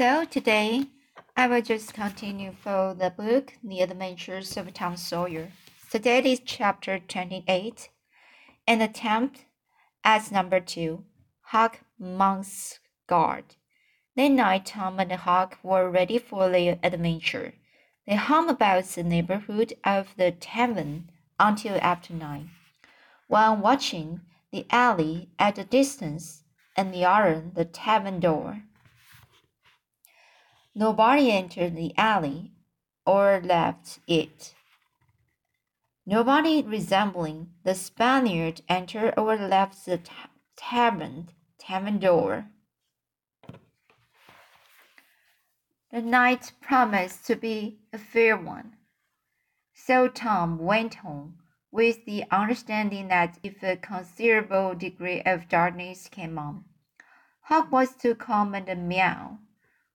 So today, I will just continue for the book The Adventures of Tom Sawyer. Today is chapter 28, an attempt as number two, Huck Monk's Guard. That night, Tom and Huck were ready for their adventure. They hung about the neighborhood of the tavern until after nine. While watching the alley at a distance and the other the tavern door. Nobody entered the alley or left it. Nobody resembling the Spaniard entered or left the tavern, tavern door. The night promised to be a fair one. So Tom went home with the understanding that if a considerable degree of darkness came on, Huck was to come and meow,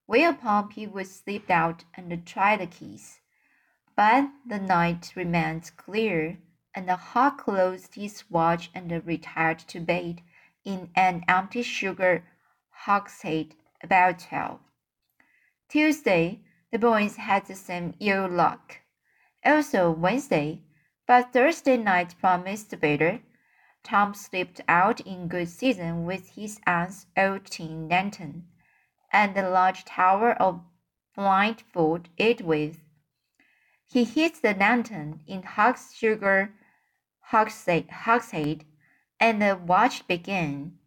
whereupon he would slip out and try the keys. But the night remained clear, and Huck closed his watch and retired to bed in an empty sugar hogshead about twelve. Tuesday, the boys had the same ill luck. Also Wednesday, but Thursday night promised better. Tom slipped out in good season with his aunt's old tin lantern, and the large tower of blindfold it with. He hits the lantern in Huck's sugar hogshead, and the watch began.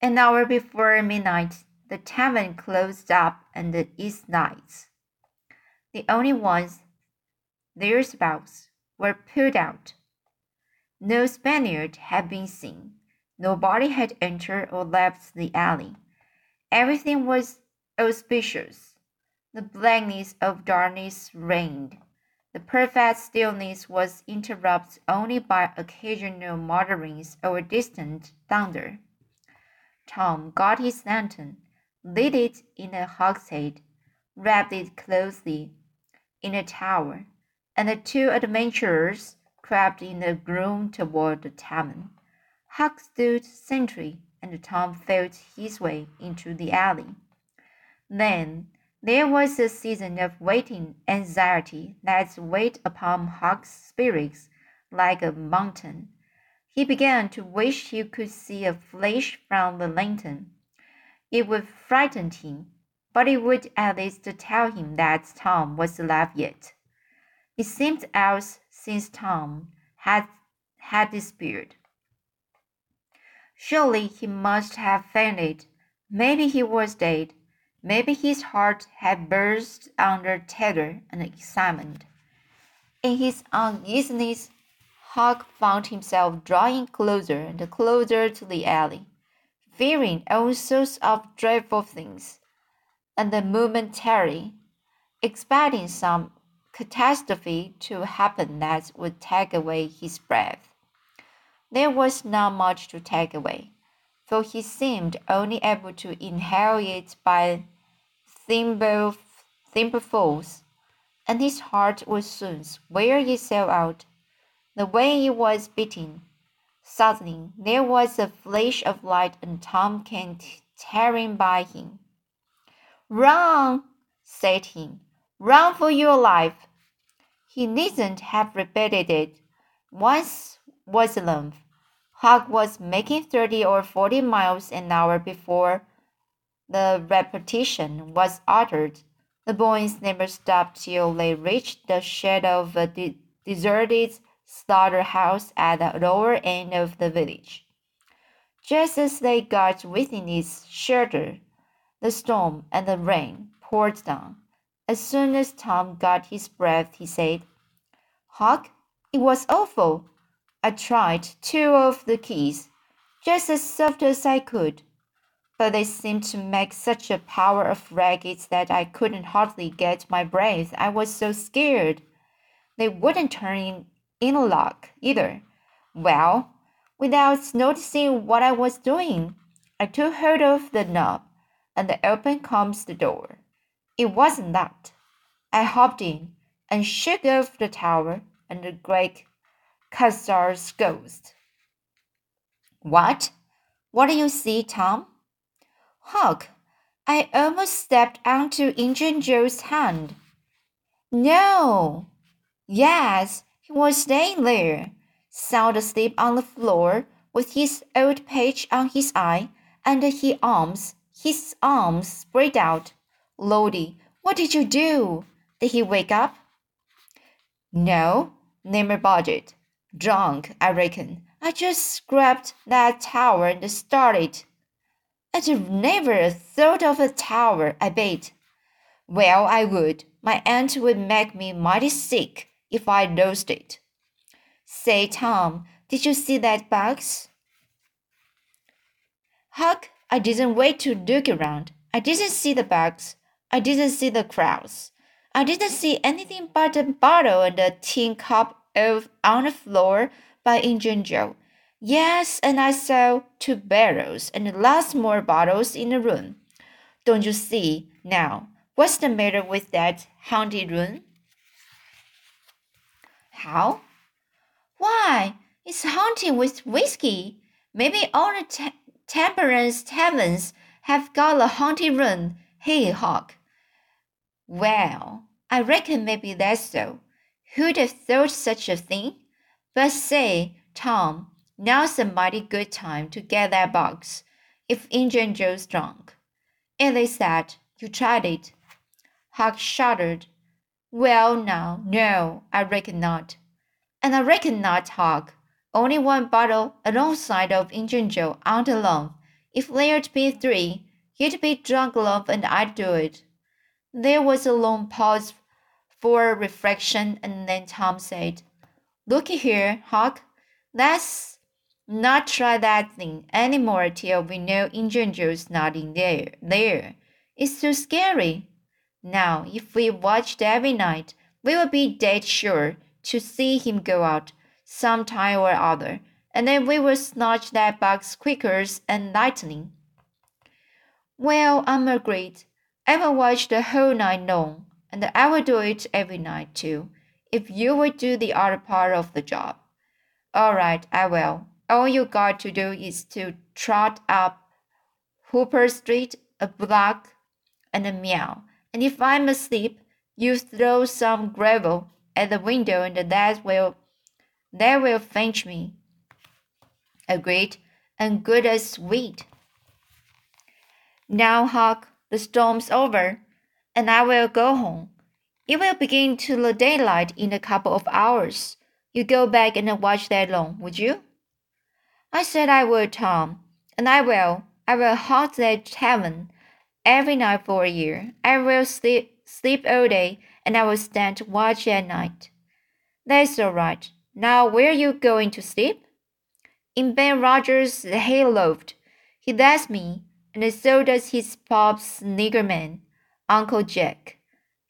An hour before midnight, the tavern closed up and the east lights. The only ones thereabouts were pulled out. No Spaniard had been seen. Nobody had entered or left the alley. Everything was auspicious. The blackness of darkness reigned. The perfect stillness was interrupted only by occasional mutterings or distant thunder. Tom got his lantern lit it in a hogshead, wrapped it closely in a towel, and the two adventurers crept in the gloom toward the tavern. Huck stood sentry, and Tom felt his way into the alley. Then there was a season of waiting anxiety that weighed upon Huck's spirits like a mountain. He began to wish he could see a flash from the lantern it would frighten him, but it would at least tell him that Tom was alive yet. It seemed hours since Tom had had disappeared. Surely he must have fainted. Maybe he was dead. Maybe his heart had burst under terror and excitement. In his uneasiness, Huck found himself drawing closer and closer to the alley fearing all sorts of dreadful things, and the momentarily expecting some catastrophe to happen that would take away his breath. There was not much to take away, for he seemed only able to inhale it by thimble, thimblefuls, and his heart would soon wear itself out. The way it was beating Suddenly there was a flash of light and Tom came tearing by him. Run, said he. Run for your life. He needn't have repeated it. Once was enough. Huck was making thirty or forty miles an hour before the repetition was uttered. The boys never stopped till they reached the shed of a de deserted slaughterhouse at the lower end of the village. Just as they got within its shelter, the storm and the rain poured down. As soon as Tom got his breath, he said, Huck, it was awful. I tried two of the keys, just as soft as I could, but they seemed to make such a power of racket that I couldn't hardly get my breath. I was so scared. They wouldn't turn in in a lock either. Well, without noticing what I was doing, I took hold of the knob and open comes the door. It wasn't that. I hopped in and shook off the tower and the great Custer's ghost. What? What do you see, Tom? Huck, I almost stepped onto Injun Joe's hand. No. Yes, he was staying there, sound asleep on the floor, with his old page on his eye, and his arms, his arms spread out. Lordy, what did you do? Did he wake up? No, never budget. Drunk, I reckon. I just grabbed that tower and started. I'd never thought of a tower, I bet. Well, I would. My aunt would make me mighty sick if I lost it. Say, Tom, did you see that box? Huck, I didn't wait to look around. I didn't see the box. I didn't see the crowds. I didn't see anything but a bottle and a tin cup of on the floor by Injun Joe. Yes, and I saw two barrels and lots more bottles in the room. Don't you see now? What's the matter with that haunted room? How? Why, it's haunted with whiskey. Maybe all the te temperance taverns have got a haunted room. Hey, Hawk. Well, I reckon maybe that's so. Who'd have thought such a thing? But say, Tom, now's a mighty good time to get that box, if Injun Joe's drunk. And they said, You tried it. Huck shuddered. Well, now, no, I reckon not. And I reckon not, Huck. Only one bottle alongside of Injun Joe out alone. If there'd be three, he'd be drunk enough and I'd do it. There was a long pause for reflection, and then Tom said, Looky here, Huck, let's not try that thing any more till we know Injun Joe's not in there. There, it's too scary. Now, if we watched every night, we would be dead sure to see him go out some time or other, and then we would snatch that box quicker and lightning. Well, I'm agreed. I will watch the whole night long, and I will do it every night too, if you will do the other part of the job. All right, I will. All you got to do is to trot up Hooper Street a block and a meow. And if I'm asleep, you throw some gravel at the window and that will that will fetch me. Agreed, and good as sweet. Now, Huck, the storm's over, and I will go home. It will begin to the daylight in a couple of hours. You go back and watch that long, would you? I said I would, Tom, and I will. I will haunt that tavern every night for a year. I will sleep sleep all day, and I will stand watch at night. That's all right. Now, where are you going to sleep? In Ben Rogers' hayloft. He lets me, and so does his nigger man, Uncle Jack.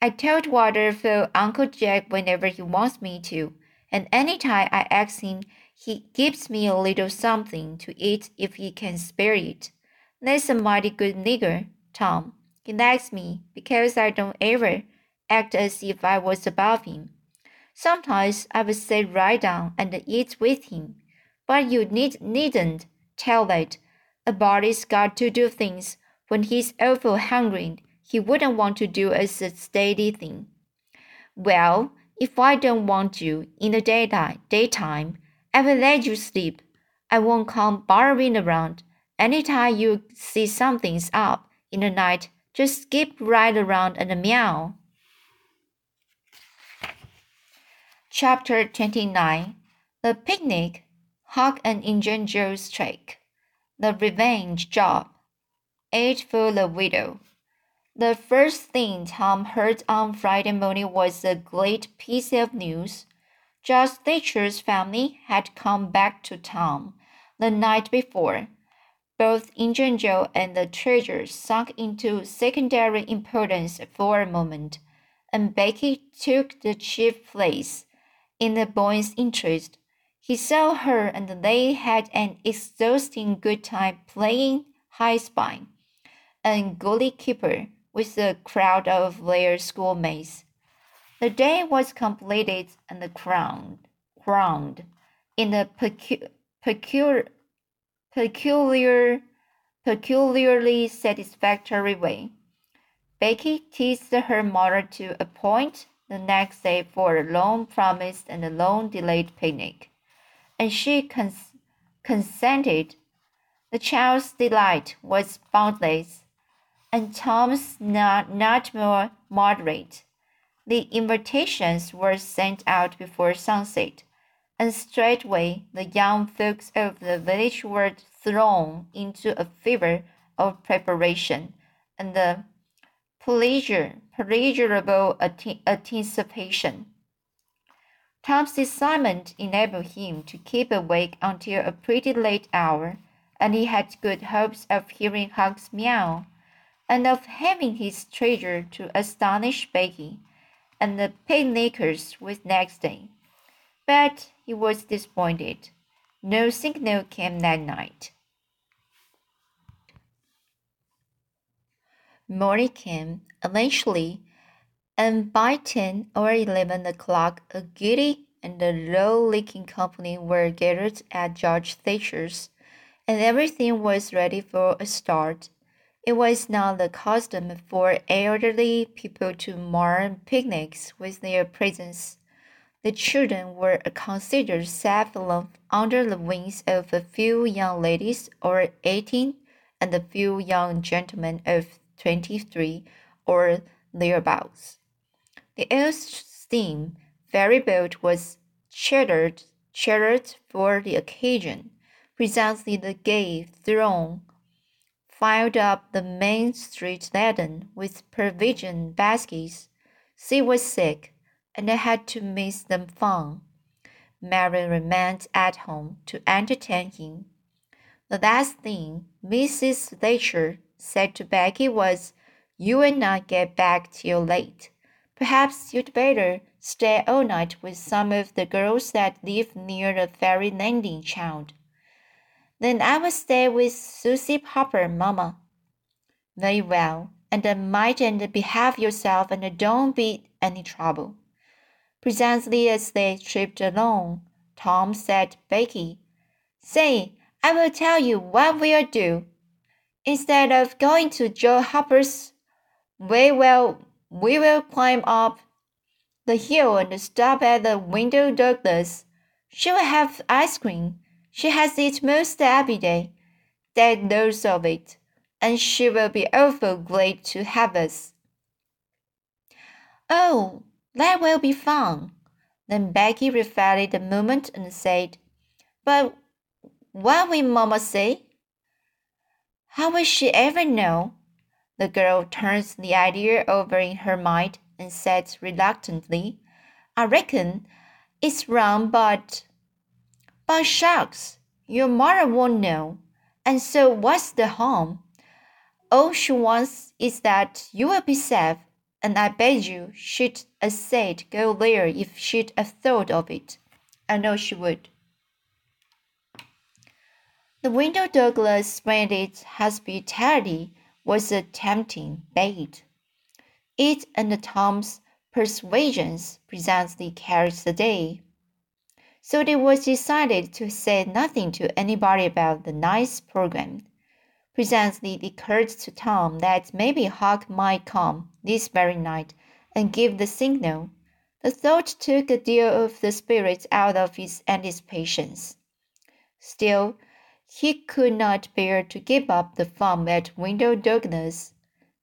I told water for Uncle Jack whenever he wants me to, and any time I ask him, he gives me a little something to eat if he can spare it. That's a mighty good nigger, Tom. He likes me because I don't ever act as if I was above him. Sometimes I would sit right down and eat with him, but you need, needn't tell that. A body's got to do things when he's awful hungry. He wouldn't want to do a steady thing. Well, if I don't want you in the daytime, daytime, I will let you sleep. I won't come bothering around. Anytime you see something's up in the night, just skip right around and meow. Chapter 29 The Picnic Huck and Injun Joe's Trick The Revenge Job Age for the Widow The first thing Tom heard on Friday morning was a great piece of news. Judge Thatcher's family had come back to town the night before. Both Injun Joe and the treasure sunk into secondary importance for a moment, and Becky took the chief place in the boy's interest. He saw her and they had an exhausting good time playing high spy and goalie keeper with a crowd of their schoolmates. The day was completed and crowned, crowned in a pecu- peculiar, peculiar peculiarly satisfactory way. Becky teased her mother to appoint the next day for a long promised and a long delayed picnic, and she cons- consented. The child's delight was boundless, and Tom's not, not more moderate. The invitations were sent out before sunset, and straightway the young folks of the village were thrown into a fever of preparation and the pleasure, pleasurable anticipation. Tom's excitement enabled him to keep awake until a pretty late hour, and he had good hopes of hearing Huck's meow, and of having his treasure to astonish Becky and the picnickers with next day. But he was disappointed. No signal came that night. Morning came eventually, and by ten or eleven o'clock, a giddy and a low-leaking company were gathered at George Thatcher's, and everything was ready for a start. It was not the custom for elderly people to mar picnics with their presence. The children were considered safe under the wings of a few young ladies of eighteen and a few young gentlemen of 23 or thereabouts. The old steam ferry boat was chartered, chartered for the occasion. Presently the gay throng filed up the main street laden with provision baskets. She was sick, and I had to miss the fun. Mary remained at home to entertain him. The last thing Mrs. Thatcher said to Becky was, You will not get back till late. Perhaps you'd better stay all night with some of the girls that live near the ferry landing, child. Then I will stay with Susie Hopper, Mamma. Very well, and mind and behave yourself and don't be any trouble. Presently, as they tripped along, Tom said to Becky, Say, I will tell you what we'll do. Instead of going to Joe Hopper's, we will we will climb up the hill and stop at the Window Douglas. She will have ice cream. She has it most every day. Dad knows of it, and she will be awful glad to have us. Oh, that will be fun. Then Becky reflected a moment and said, But what will Mamma say? How will she ever know? The girl turns the idea over in her mind and said reluctantly, I reckon it's wrong, but. But shucks, your mother won't know. And so what's the harm? All she wants is that you will be safe, and I bet you she'd a said go there if she'd a thought of it. I know she would. The window Douglas splendid hospitality was a tempting bait. It and Tom's persuasions presently carried the day. So it was decided to say nothing to anybody about the night's program. Presently it occurred to Tom that maybe Huck might come this very night and give the signal. The thought took a deal of the spirit out of his anticipations. Still, he could not bear to give up the farm at Window Douglas.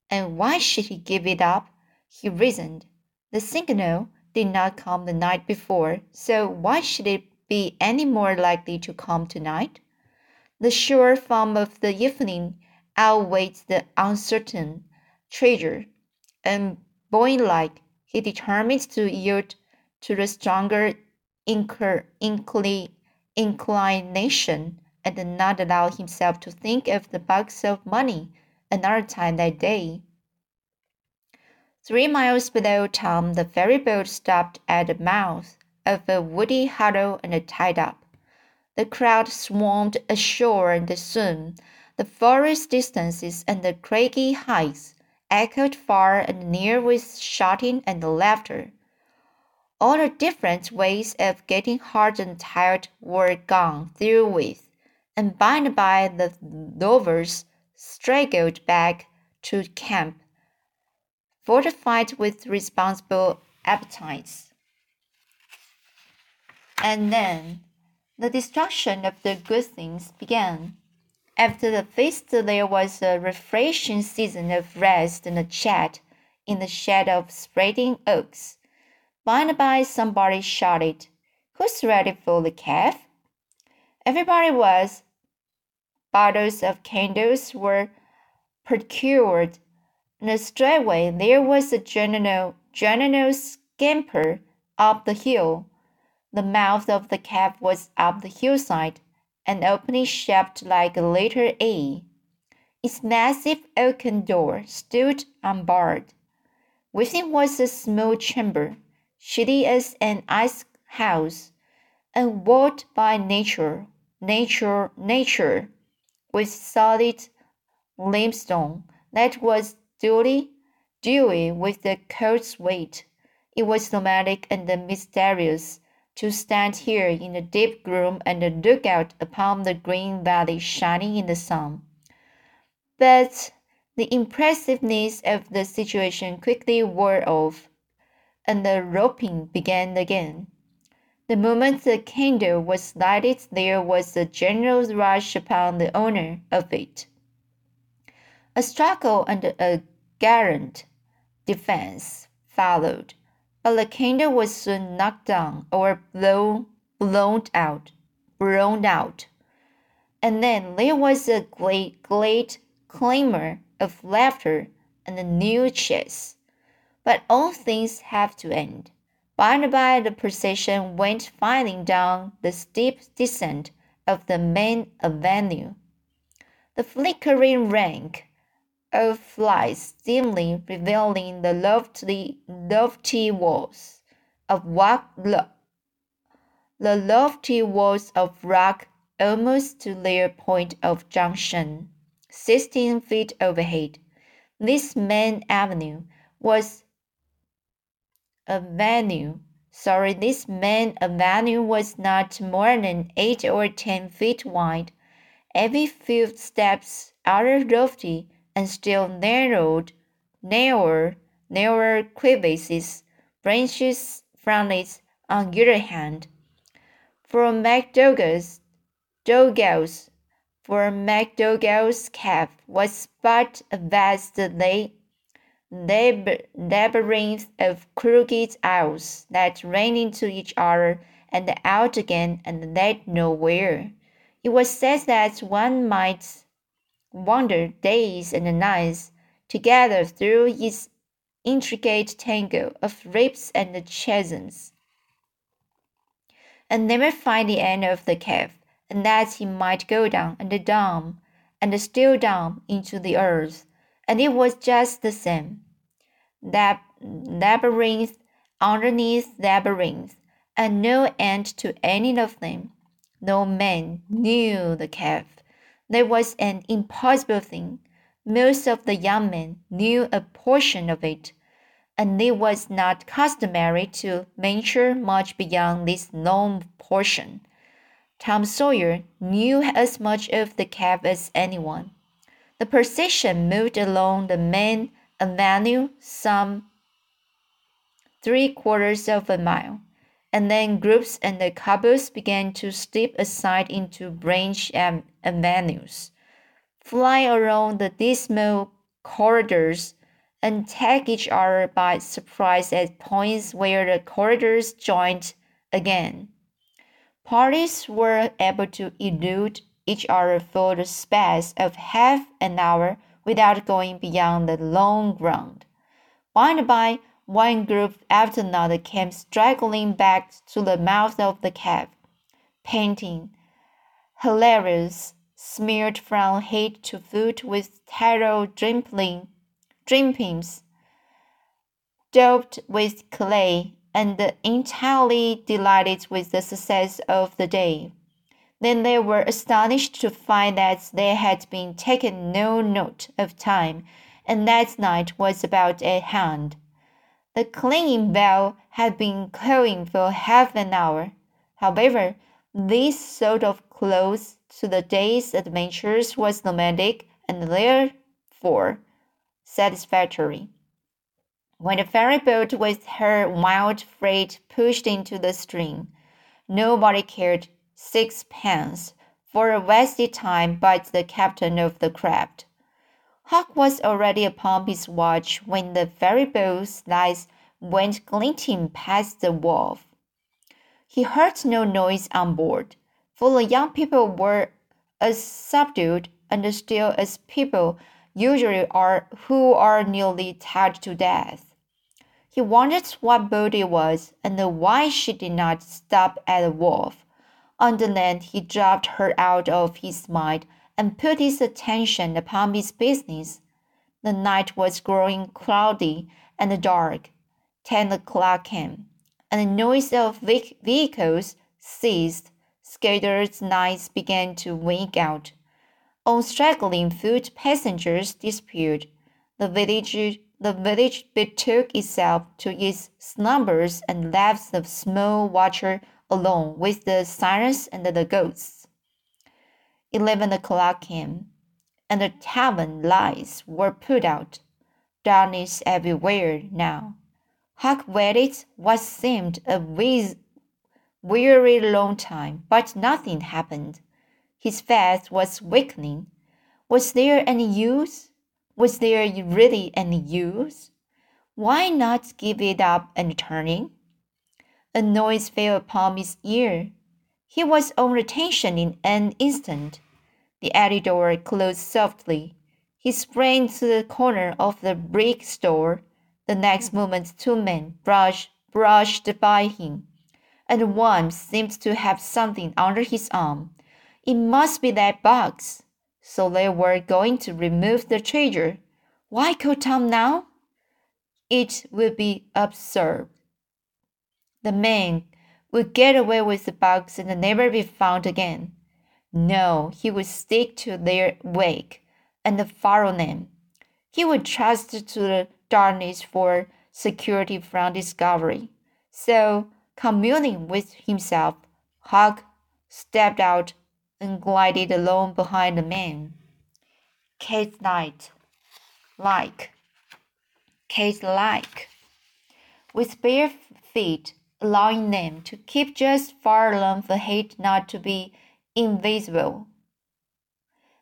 And why should he give it up? He reasoned. The signal did not come the night before, so why should it be any more likely to come tonight? The sure form of the evening outweighs the uncertain treasure, and boy like, he determined to yield to the stronger inclination and not allow himself to think of the box of money another time that day. Three miles below town, the ferry boat stopped at the mouth of a woody hollow and tied up. The crowd swarmed ashore, and soon the forest distances and the craggy heights echoed far and near with shouting and laughter. All the different ways of getting hard and tired were gone through with and by and by the lovers straggled back to camp, fortified with responsible appetites. And then the destruction of the good things began. After the feast, there was a refreshing season of rest and a chat in the shade of spreading oaks. By and by, somebody shouted, Who's ready for the calf? Everybody was. Bottles of candles were procured, and straightway there was a general, general scamper up the hill. The mouth of the cave was up the hillside, an opening shaped like a letter A. Its massive oaken door stood unbarred. Within was a small chamber, shady as an ice house, and walled by nature, nature, nature, with solid limestone that was duly, dewy with the cold's weight. It was nomadic and mysterious to stand here in the deep gloom and look out upon the green valley shining in the sun. But the impressiveness of the situation quickly wore off, and the roping began again. The moment the candle was lighted, there was a general rush upon the owner of it. A struggle and a gallant defense followed but the candle was soon knocked down or blown, blown out, blown out. And then there was a great, great clamor of laughter and a new chase. But all things have to end. By and by, the procession went filing down the steep descent of the main avenue. The flickering rank of lights dimly revealing the lofty, lofty walls of rock, the lofty walls of rock almost to their point of junction, sixteen feet overhead. This main avenue was a venue. Sorry, this main avenue was not more than eight or ten feet wide. Every few steps, other lofty and still narrowed, narrower, narrower crevices branches from it on either hand. For McDougal's, Dougal's, for McDougal's cave was but a vast labyrinth of crooked aisles that ran into each other and out again and led nowhere. It was said that one might wander days and nights together through its intricate tangle of ribs and chasms, and never find the end of the cave, and that he might go down and down and still down into the earth, and it was just the same. That labyrinth underneath labyrinth, and no end to any of them. No man knew the cave there was an impossible thing. Most of the young men knew a portion of it, and it was not customary to venture much beyond this known portion. Tom Sawyer knew as much of the cave as anyone. The procession moved along the main avenue some three quarters of a mile, and then groups and the couples began to step aside into branch avenues, fly around the dismal corridors, and take each other by surprise at points where the corridors joined again. Parties were able to elude each other for the space of half an hour without going beyond the long ground. By and by, one group after another came straggling back to the mouth of the cave, panting, hilarious, smeared from head to foot with tallow dripping, drippings, daubed with clay, and entirely delighted with the success of the day. Then they were astonished to find that they had been taken no note of time, and that night was about at hand. The clinging bell had been calling for half an hour. However, this sort of close to the day's adventures was nomadic and therefore satisfactory. When the ferry boat with her wild freight pushed into the stream, nobody cared sixpence for a wasted time but the captain of the craft. Huck was already upon his watch when the ferry boat's lights went glinting past the wharf. He heard no noise on board, for the young people were as subdued and still as people usually are who are nearly tied to death. He wondered what boat it was and why she did not stop at the wharf. On the land, he dropped her out of his mind and put his attention upon his business. The night was growing cloudy and dark. Ten o'clock came, and the noise of vehicles ceased. Scattered lights began to wink out. On straggling foot, passengers disappeared. The village, the village betook itself to its slumbers and left the small watcher alone with the sirens and the ghosts. Eleven o'clock came, and the tavern lights were put out. Darkness everywhere now. Huck waited what seemed a weary long time, but nothing happened. His faith was weakening. Was there any use? Was there really any use? Why not give it up and turning? A noise fell upon his ear. He was on retention in an instant. The alley door closed softly. He sprang to the corner of the brick store. The next moment, two men brushed, brushed by him, and one seemed to have something under his arm. It must be that box. So they were going to remove the treasure. Why call Tom now? It would be absurd the man would get away with the box and never be found again. No, he would stick to their wake and follow them. He would trust to the darkness for security from discovery. So, communing with himself, Huck stepped out and glided along behind the man. Kate light, like, Kate like, with bare feet allowing them to keep just far enough ahead not to be invisible.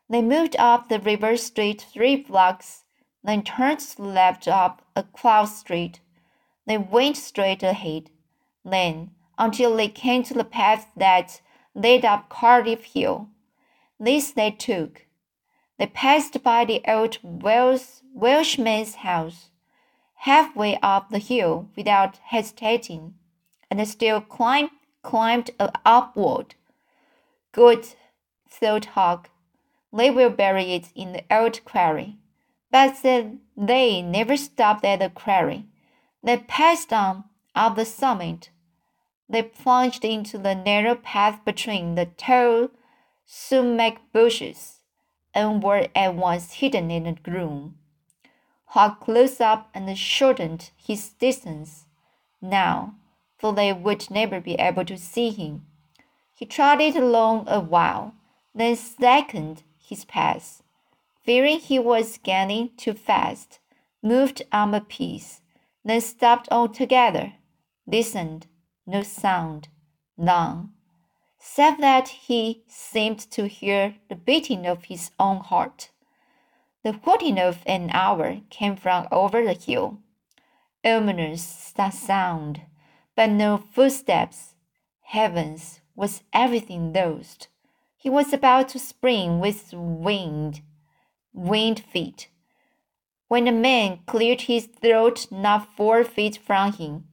They moved up the river street three blocks, then turned left up a cross street. They went straight ahead, then until they came to the path that led up Cardiff Hill. This they took. They passed by the old Welsh, Welshman's house, halfway up the hill without hesitating and still climbed, climbed upward. Good, thought Huck. They will bury it in the old quarry. But they never stopped at the quarry. They passed on up the summit. They plunged into the narrow path between the tall sumac bushes and were at once hidden in the gloom. Huck closed up and shortened his distance. Now for they would never be able to see him. He trotted along a while, then slackened his pace, fearing he was gaining too fast, moved on a piece, then stopped altogether, listened, no sound, none, save that he seemed to hear the beating of his own heart. The whooting of an hour came from over the hill. Ominous that sound but no footsteps. Heavens, was everything lost? He was about to spring with winged, winged feet. When a man cleared his throat not four feet from him,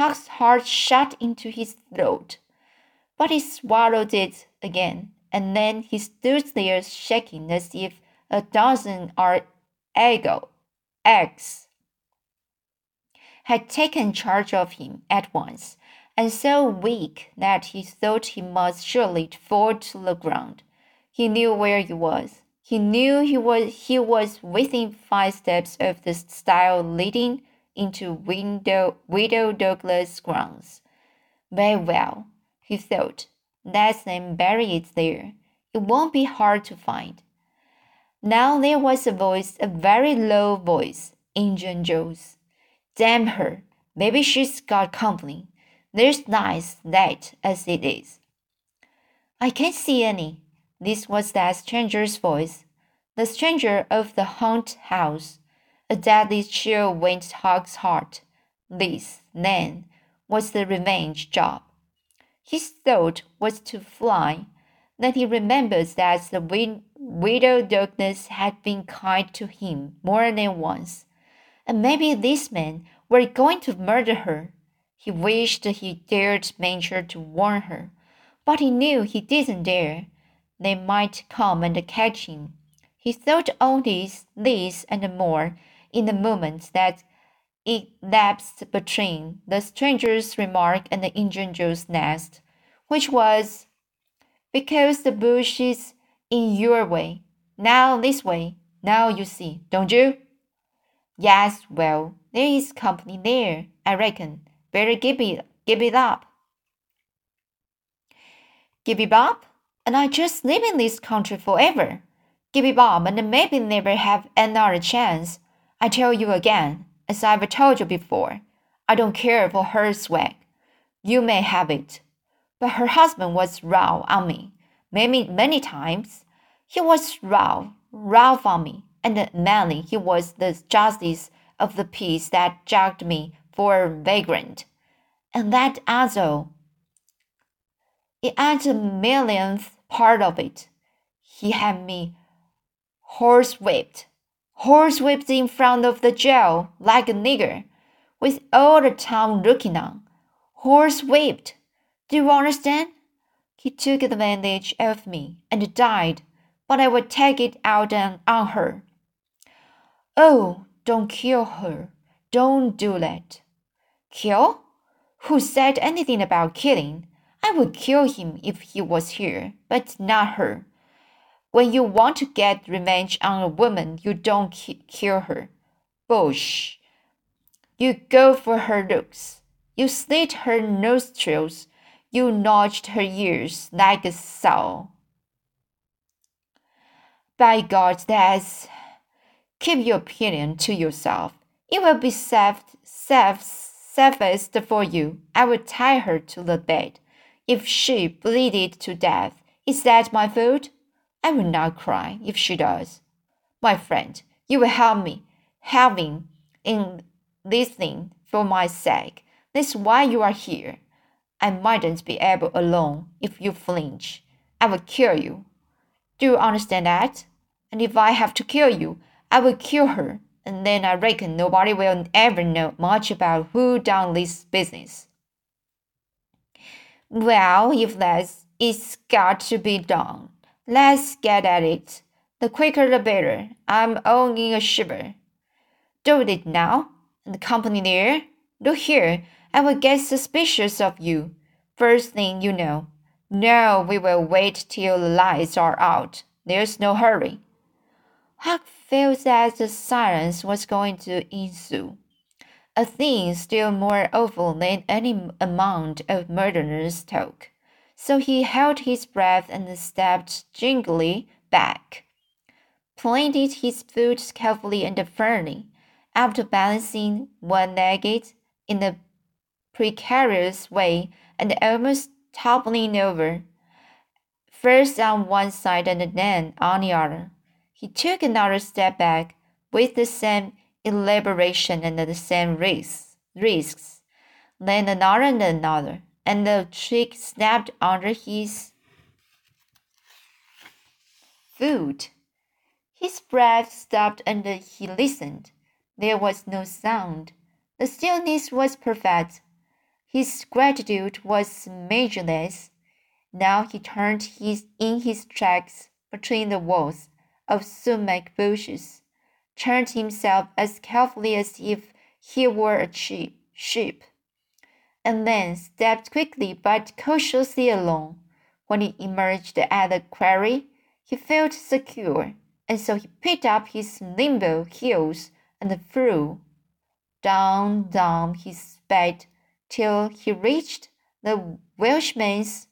Huck's heart shot into his throat. But he swallowed it again, and then he stood there shaking as if a dozen or are eggs had taken charge of him at once, and so weak that he thought he must surely fall to the ground. He knew where he was. He knew he was he was within five steps of the stile leading into window, Widow Douglas grounds. Very well, he thought. Let them bury it there. It won't be hard to find. Now there was a voice, a very low voice, Injun Joe's. Damn her, maybe she's got company. There's nice that as it is. I can't see any. This was that stranger's voice, the stranger of the haunt house. A deadly chill went Huck's heart. This, then, was the revenge job. His thought was to fly. Then he remembered that the widow Douglas had been kind to him more than once, and maybe these men were going to murder her. He wished he dared venture to warn her, but he knew he didn't dare. They might come and catch him. He thought all this, this and more in the moment that elapsed between the stranger's remark and the Injun Joe's nest, which was, Because the bush is in your way. Now this way. Now you see, don't you? Yes, well, there is company there, I reckon. Better give it, give it up. Give it up? And I just live in this country forever. Give it up and maybe never have another chance. I tell you again, as I've told you before, I don't care for her swag. You may have it. But her husband was rough on me, many, many times. He was rough, rough on me, and mainly he was the justice of the peace that jagged me for a vagrant. And that Azo, it adds a millionth part of it. He had me horsewhipped horsewhipped in front of the jail like a nigger, with all the town looking on. Horsewhipped. Do you understand? He took advantage of me and died, but I would take it out on, on her. Oh, don't kill her. Don't do that. Kill? Who said anything about killing? I would kill him if he was here, but not her. When you want to get revenge on a woman, you don't ki kill her. Bush. You go for her looks. You slit her nostrils. You notched her ears like a saw. By God, that's. Keep your opinion to yourself. It will be safe, safe, safest for you. I will tie her to the bed. If she bleeded to death, is that my fault? I will not cry if she does. My friend, you will help me, helping in this thing for my sake. That's why you are here. I mightn't be able alone if you flinch. I will kill you. Do you understand that? And if I have to kill you, I will kill her, and then I reckon nobody will ever know much about who done this business. Well, if that's it's got to be done. Let's get at it. The quicker the better. I'm all in a shiver. Do it now. And the company there? Look here, I will get suspicious of you. First thing you know. No, we will wait till the lights are out. There's no hurry. Huck felt that the silence was going to ensue. A thing still more awful than any amount of murderers' talk so he held his breath and stepped gingerly back, planted his foot carefully and firmly, after balancing one leg in a precarious way and almost toppling over, first on one side and then on the other. He took another step back with the same elaboration and the same risks, risks, then another and another and the trick snapped under his foot. His breath stopped and he listened. There was no sound. The stillness was perfect. His gratitude was measureless. Now he turned his, in his tracks between the walls of sumac bushes, turned himself as carefully as if he were a sheep. And then stepped quickly but cautiously along. When he emerged at the quarry, he felt secure, and so he picked up his nimble heels and flew. Down, down he sped till he reached the Welshman's.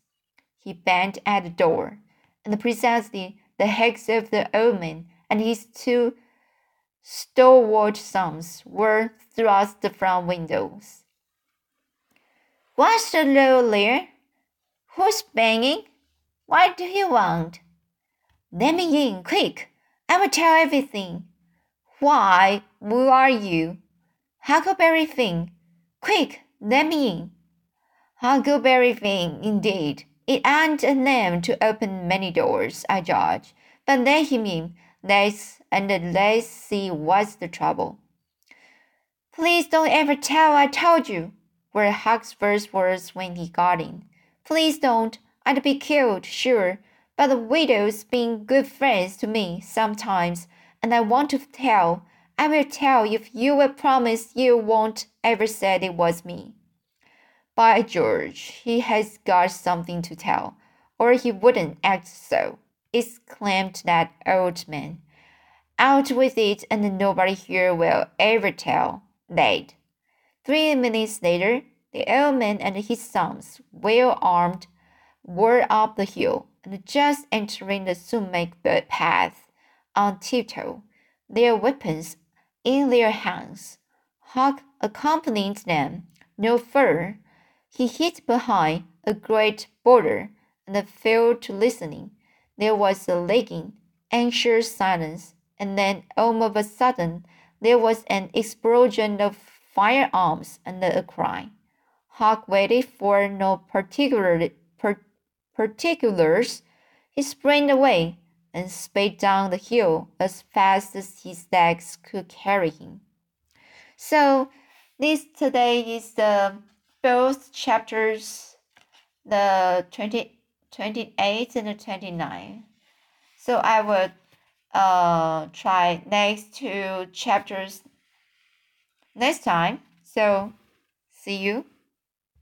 He banged at the door, and precisely the heads of the old man and his two stalwart sons were thrust from windows. What's the there? Who's banging? What do you want? Let me in, quick! I will tell everything. Why, who are you? Huckleberry Finn. Quick, let me in. Huckleberry Finn, indeed. It ain't a name to open many doors, I judge. But let him in. Let's and let's see what's the trouble. Please don't ever tell I told you, were Huck's first words when he got in. Please don't. I'd be killed, sure. But the widow's been good friends to me sometimes, and I want to tell. I will tell if you will promise you won't ever say it was me. By George, he has got something to tell, or he wouldn't act so, exclaimed that old man. Out with it, and nobody here will ever tell. Late. Three minutes later, the old man and his sons, well armed, were up the hill and just entering the sumac path on tiptoe, their weapons in their hands. Huck accompanied them no further. He hid behind a great boulder and fell to listening. There was a lagging, anxious silence, and then all of a sudden there was an explosion of firearms and a cry. Huck waited for no particular, per, particulars. He sprang away and sped down the hill as fast as his legs could carry him. So, this today is the both chapters, the 20, 28 and the 29. So I will uh, try next two chapters next time. So, see you.